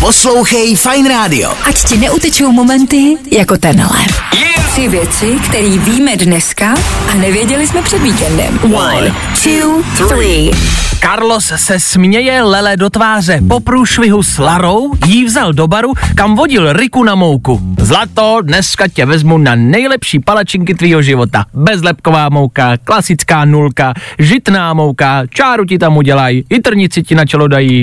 Poslouchej Fine Radio. Ať ti neutečou momenty jako tenhle. Tři věci, které víme dneska a nevěděli jsme před víkendem. One, two, three. Carlos se směje Lele do tváře. Po průšvihu s Larou jí vzal do baru, kam vodil Riku na mouku. Zlato, dneska tě vezmu na nejlepší palačinky tvýho života. Bezlepková mouka, klasická nulka, žitná mouka, čáru ti tam udělají, i trnici ti na čelo dají.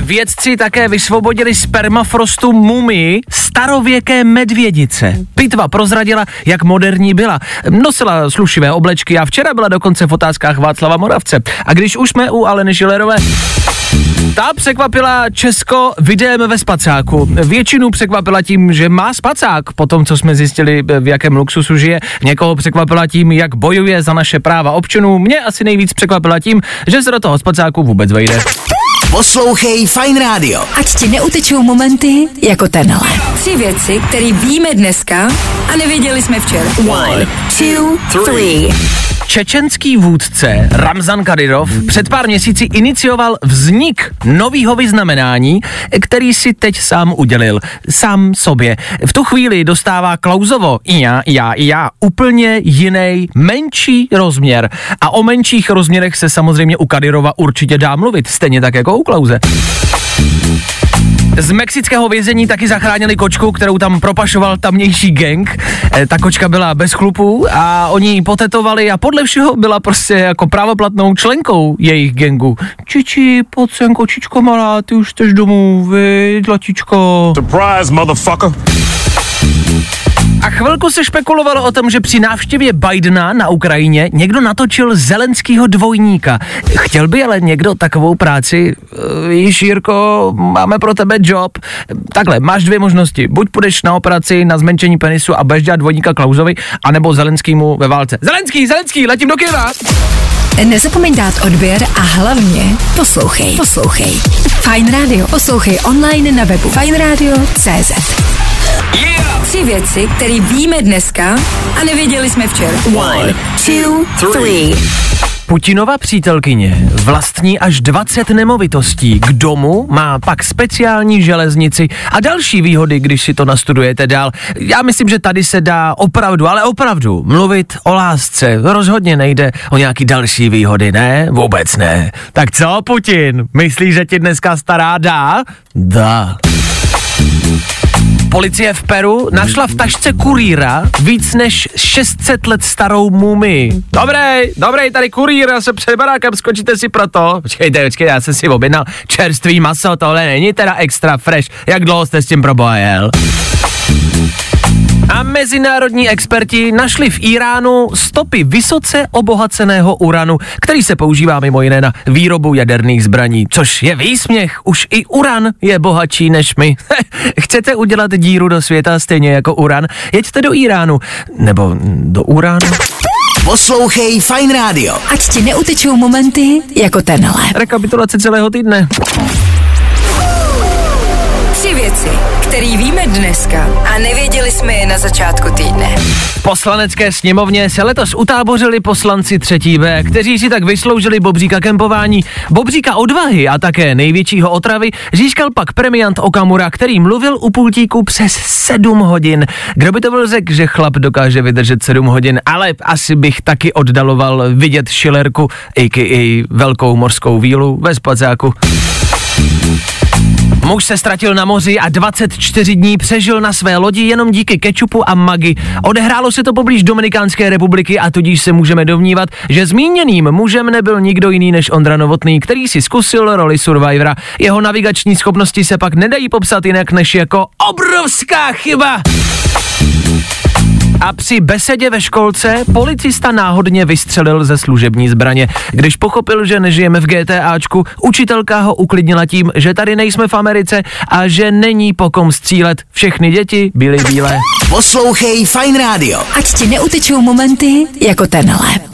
Vědci také vysvobodili z permafrostu mumii starověké medvědice. Pitva prozradila, jak moderní byla. Nosila slušivé oblečky a včera byla dokonce v otázkách Václava Moravce. A když už jsme u Aleny Šilerové, ta překvapila Česko videem ve spacáku. Většinu překvapila tím, že má spacák, po tom, co jsme zjistili, v jakém luxusu žije. Někoho překvapila tím, jak bojuje za naše práva občanů. Mě asi nejvíc překvapila tím, že se do toho spacáku vůbec vejde. Poslouchej Fine Radio. Ať ti neutečou momenty jako tenhle. Tři věci, které víme dneska a nevěděli jsme včera. One, two, three. Čečenský vůdce Ramzan Kadyrov před pár měsíci inicioval vznik nového vyznamenání, který si teď sám udělil. Sám sobě. V tu chvíli dostává Klauzovo i já, i já, i já úplně jiný, menší rozměr. A o menších rozměrech se samozřejmě u Kadyrova určitě dá mluvit, stejně tak jako u Klauze. Z mexického vězení taky zachránili kočku, kterou tam propašoval tamnější gang. E, ta kočka byla bez chlupů a oni ji potetovali a podle všeho byla prostě jako právoplatnou členkou jejich gangu. Čiči, pojď sem, kočičko malá, ty už jdeš domů, vy, dlačičko. Surprise, motherfucker. A chvilku se špekulovalo o tom, že při návštěvě Bidena na Ukrajině někdo natočil zelenskýho dvojníka. Chtěl by ale někdo takovou práci? Eh, Víš, Jirko, máme pro tebe job. Takhle, máš dvě možnosti. Buď půjdeš na operaci na zmenšení penisu a budeš dělat dvojníka Klauzovi, anebo Zelenskýmu ve válce. Zelenský, Zelenský, letím do Kyjeva! Nezapomeň dát odběr a hlavně poslouchej. Poslouchej. Fine Radio. Poslouchej online na webu fineradio.cz Yeah! Tři věci, které víme dneska a nevěděli jsme včera. One, two, three. Putinova přítelkyně vlastní až 20 nemovitostí. K domu má pak speciální železnici a další výhody, když si to nastudujete dál. Já myslím, že tady se dá opravdu, ale opravdu mluvit o lásce. Rozhodně nejde o nějaký další výhody, ne? Vůbec ne. Tak co, Putin? Myslíš, že ti dneska stará dá? Dá. Policie v Peru našla v tašce kurýra víc než 600 let starou mumii. Dobrý, dobrý, tady kurýr, se před barákem, skočíte si pro to. Počkejte, počkejte, já jsem si objednal čerstvý maso, tohle není teda extra fresh. Jak dlouho jste s tím proboha jel? A mezinárodní experti našli v Iránu stopy vysoce obohaceného uranu, který se používá mimo jiné na výrobu jaderných zbraní, což je výsměch. Už i uran je bohatší než my. Chcete udělat díru do světa stejně jako uran? Jeďte do Iránu. Nebo do Uránu. Poslouchej Fine Radio. Ať ti neutečou momenty jako tenhle. Rekapitulace celého týdne. Které víme dneska a nevěděli jsme je na začátku týdne. V poslanecké sněmovně se letos utábořili poslanci třetí B, kteří si tak vysloužili Bobříka kempování. Bobříka odvahy a také největšího otravy získal pak premiant Okamura, který mluvil u pultíku přes 7 hodin. Kdo by to byl řekl, že chlap dokáže vydržet 7 hodin, ale asi bych taky oddaloval vidět šilerku, a.k.a. velkou mořskou vílu ve spacáku. Muž se ztratil na moři a 24 dní přežil na své lodi jenom díky kečupu a magi. Odehrálo se to poblíž Dominikánské republiky a tudíž se můžeme domnívat, že zmíněným mužem nebyl nikdo jiný než Ondra Novotný, který si zkusil roli Survivora. Jeho navigační schopnosti se pak nedají popsat jinak než jako obrovská chyba. A při besedě ve školce policista náhodně vystřelil ze služební zbraně. Když pochopil, že nežijeme v GTAčku, učitelka ho uklidnila tím, že tady nejsme v Americe a že není po kom střílet. Všechny děti byly bílé. Poslouchej Fine Radio. Ať ti neutečou momenty jako tenhle.